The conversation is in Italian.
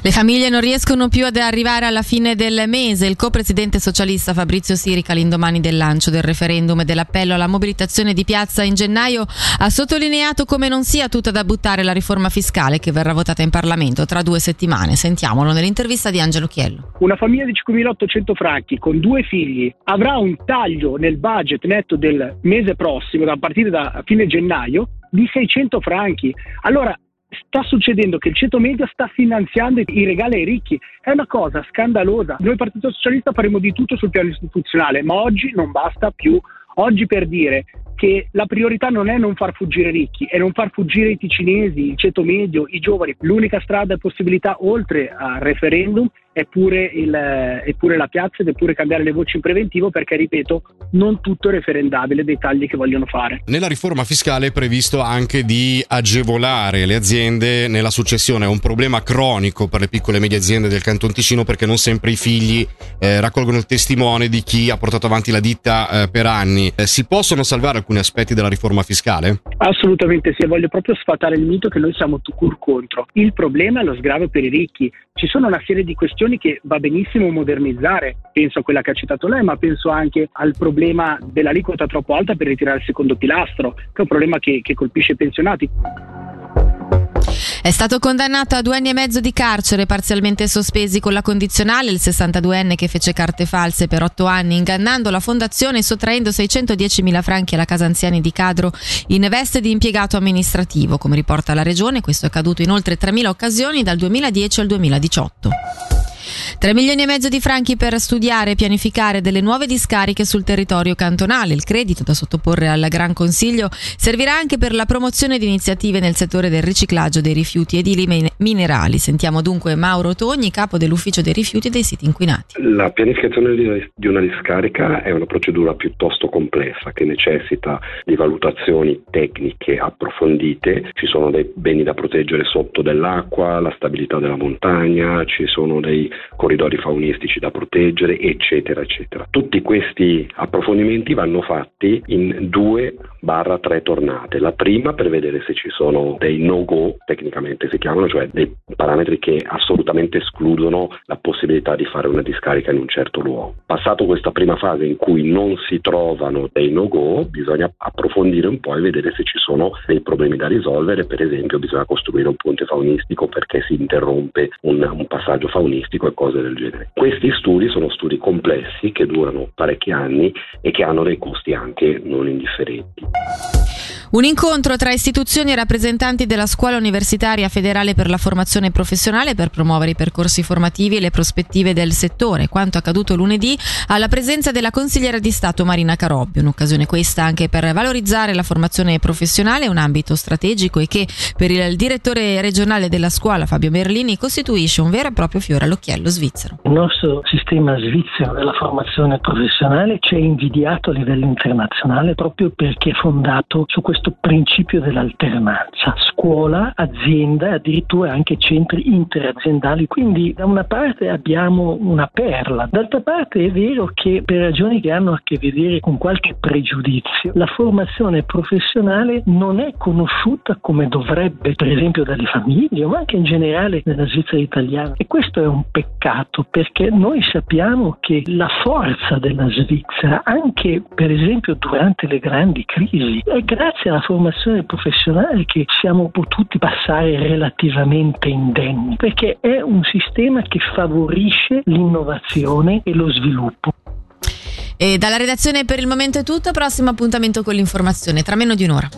Le famiglie non riescono più ad arrivare alla fine del mese. Il co-presidente socialista Fabrizio Sirica, l'indomani del lancio del referendum e dell'appello alla mobilitazione di piazza in gennaio, ha sottolineato come non sia tutta da buttare la riforma fiscale che verrà votata in Parlamento tra due settimane. Sentiamolo nell'intervista di Angelo Chiello. Una famiglia di 5.800 franchi con due figli avrà un taglio nel budget netto del mese prossimo, da partire da fine gennaio, di 600 franchi. Allora, sta succedendo che il ceto medio sta finanziando i regali ai ricchi. È una cosa scandalosa. Noi Partito Socialista faremo di tutto sul piano istituzionale, ma oggi non basta più. Oggi per dire che la priorità non è non far fuggire ricchi, è non far fuggire i ticinesi, il ceto medio, i giovani. L'unica strada e possibilità oltre al referendum è pure, il, è pure la piazza ed è pure cambiare le voci in preventivo perché, ripeto, non tutto è referendabile dei tagli che vogliono fare. Nella riforma fiscale è previsto anche di agevolare le aziende nella successione. È un problema cronico per le piccole e medie aziende del Canton Ticino perché non sempre i figli eh, raccolgono il testimone di chi ha portato avanti la ditta eh, per anni. Eh, si possono salvare alcuni aspetti della riforma fiscale? Assolutamente sì, voglio proprio sfatare il mito che noi siamo tucur contro. Il problema è lo sgravio per i ricchi. Ci sono una serie di questioni che va benissimo modernizzare, penso a quella che ha citato lei, ma penso anche al problema dell'aliquota troppo alta per ritirare il secondo pilastro, che è un problema che, che colpisce i pensionati. È stato condannato a due anni e mezzo di carcere parzialmente sospesi con la condizionale il 62enne che fece carte false per otto anni ingannando la fondazione e sottraendo 610.000 franchi alla casa anziani di Cadro in veste di impiegato amministrativo. Come riporta la regione, questo è accaduto in oltre 3.000 occasioni dal 2010 al 2018. 3 milioni e mezzo di franchi per studiare e pianificare delle nuove discariche sul territorio cantonale. Il credito da sottoporre al Gran Consiglio servirà anche per la promozione di iniziative nel settore del riciclaggio dei rifiuti edili minerali. Sentiamo dunque Mauro Togni, capo dell'ufficio dei rifiuti dei siti inquinati. La pianificazione di una discarica è una procedura piuttosto complessa che necessita di valutazioni tecniche approfondite. Ci sono dei beni da proteggere sotto dell'acqua, la stabilità della montagna, ci sono dei corridori faunistici da proteggere, eccetera, eccetera. Tutti questi approfondimenti vanno fatti in due barra tre tornate. La prima per vedere se ci sono dei no-go, tecnicamente si chiamano, cioè dei parametri che assolutamente escludono la possibilità di fare una discarica in un certo luogo. Passato questa prima fase in cui non si trovano dei no-go, bisogna approfondire un po' e vedere se ci sono dei problemi da risolvere, per esempio bisogna costruire un ponte faunistico perché si interrompe un, un passaggio faunistico e cose del genere. Questi studi sono studi complessi che durano parecchi anni e che hanno dei costi anche non indifferenti. Un incontro tra istituzioni e rappresentanti della Scuola Universitaria Federale per la Formazione Professionale per promuovere i percorsi formativi e le prospettive del settore, quanto accaduto lunedì alla presenza della consigliera di Stato Marina Carobbi, un'occasione questa anche per valorizzare la formazione professionale, un ambito strategico e che per il direttore regionale della scuola Fabio Merlini costituisce un vero e proprio fiore all'occhiello svizzero. Il nostro sistema svizzero della formazione professionale ci è invidiato a livello internazionale proprio perché è fondato su questo questo principio dell'alternanza, scuola, azienda, addirittura anche centri interaziendali. Quindi da una parte abbiamo una perla, d'altra parte è vero che per ragioni che hanno a che vedere con qualche pregiudizio, la formazione professionale non è conosciuta come dovrebbe, per esempio dalle famiglie, ma anche in generale nella Svizzera italiana. E questo è un peccato perché noi sappiamo che la forza della Svizzera, anche per esempio durante le grandi crisi, è grazie grazie alla formazione professionale che siamo potuti passare relativamente indenni, perché è un sistema che favorisce l'innovazione e lo sviluppo. E dalla redazione per il momento è tutto, prossimo appuntamento con l'informazione tra meno di un'ora.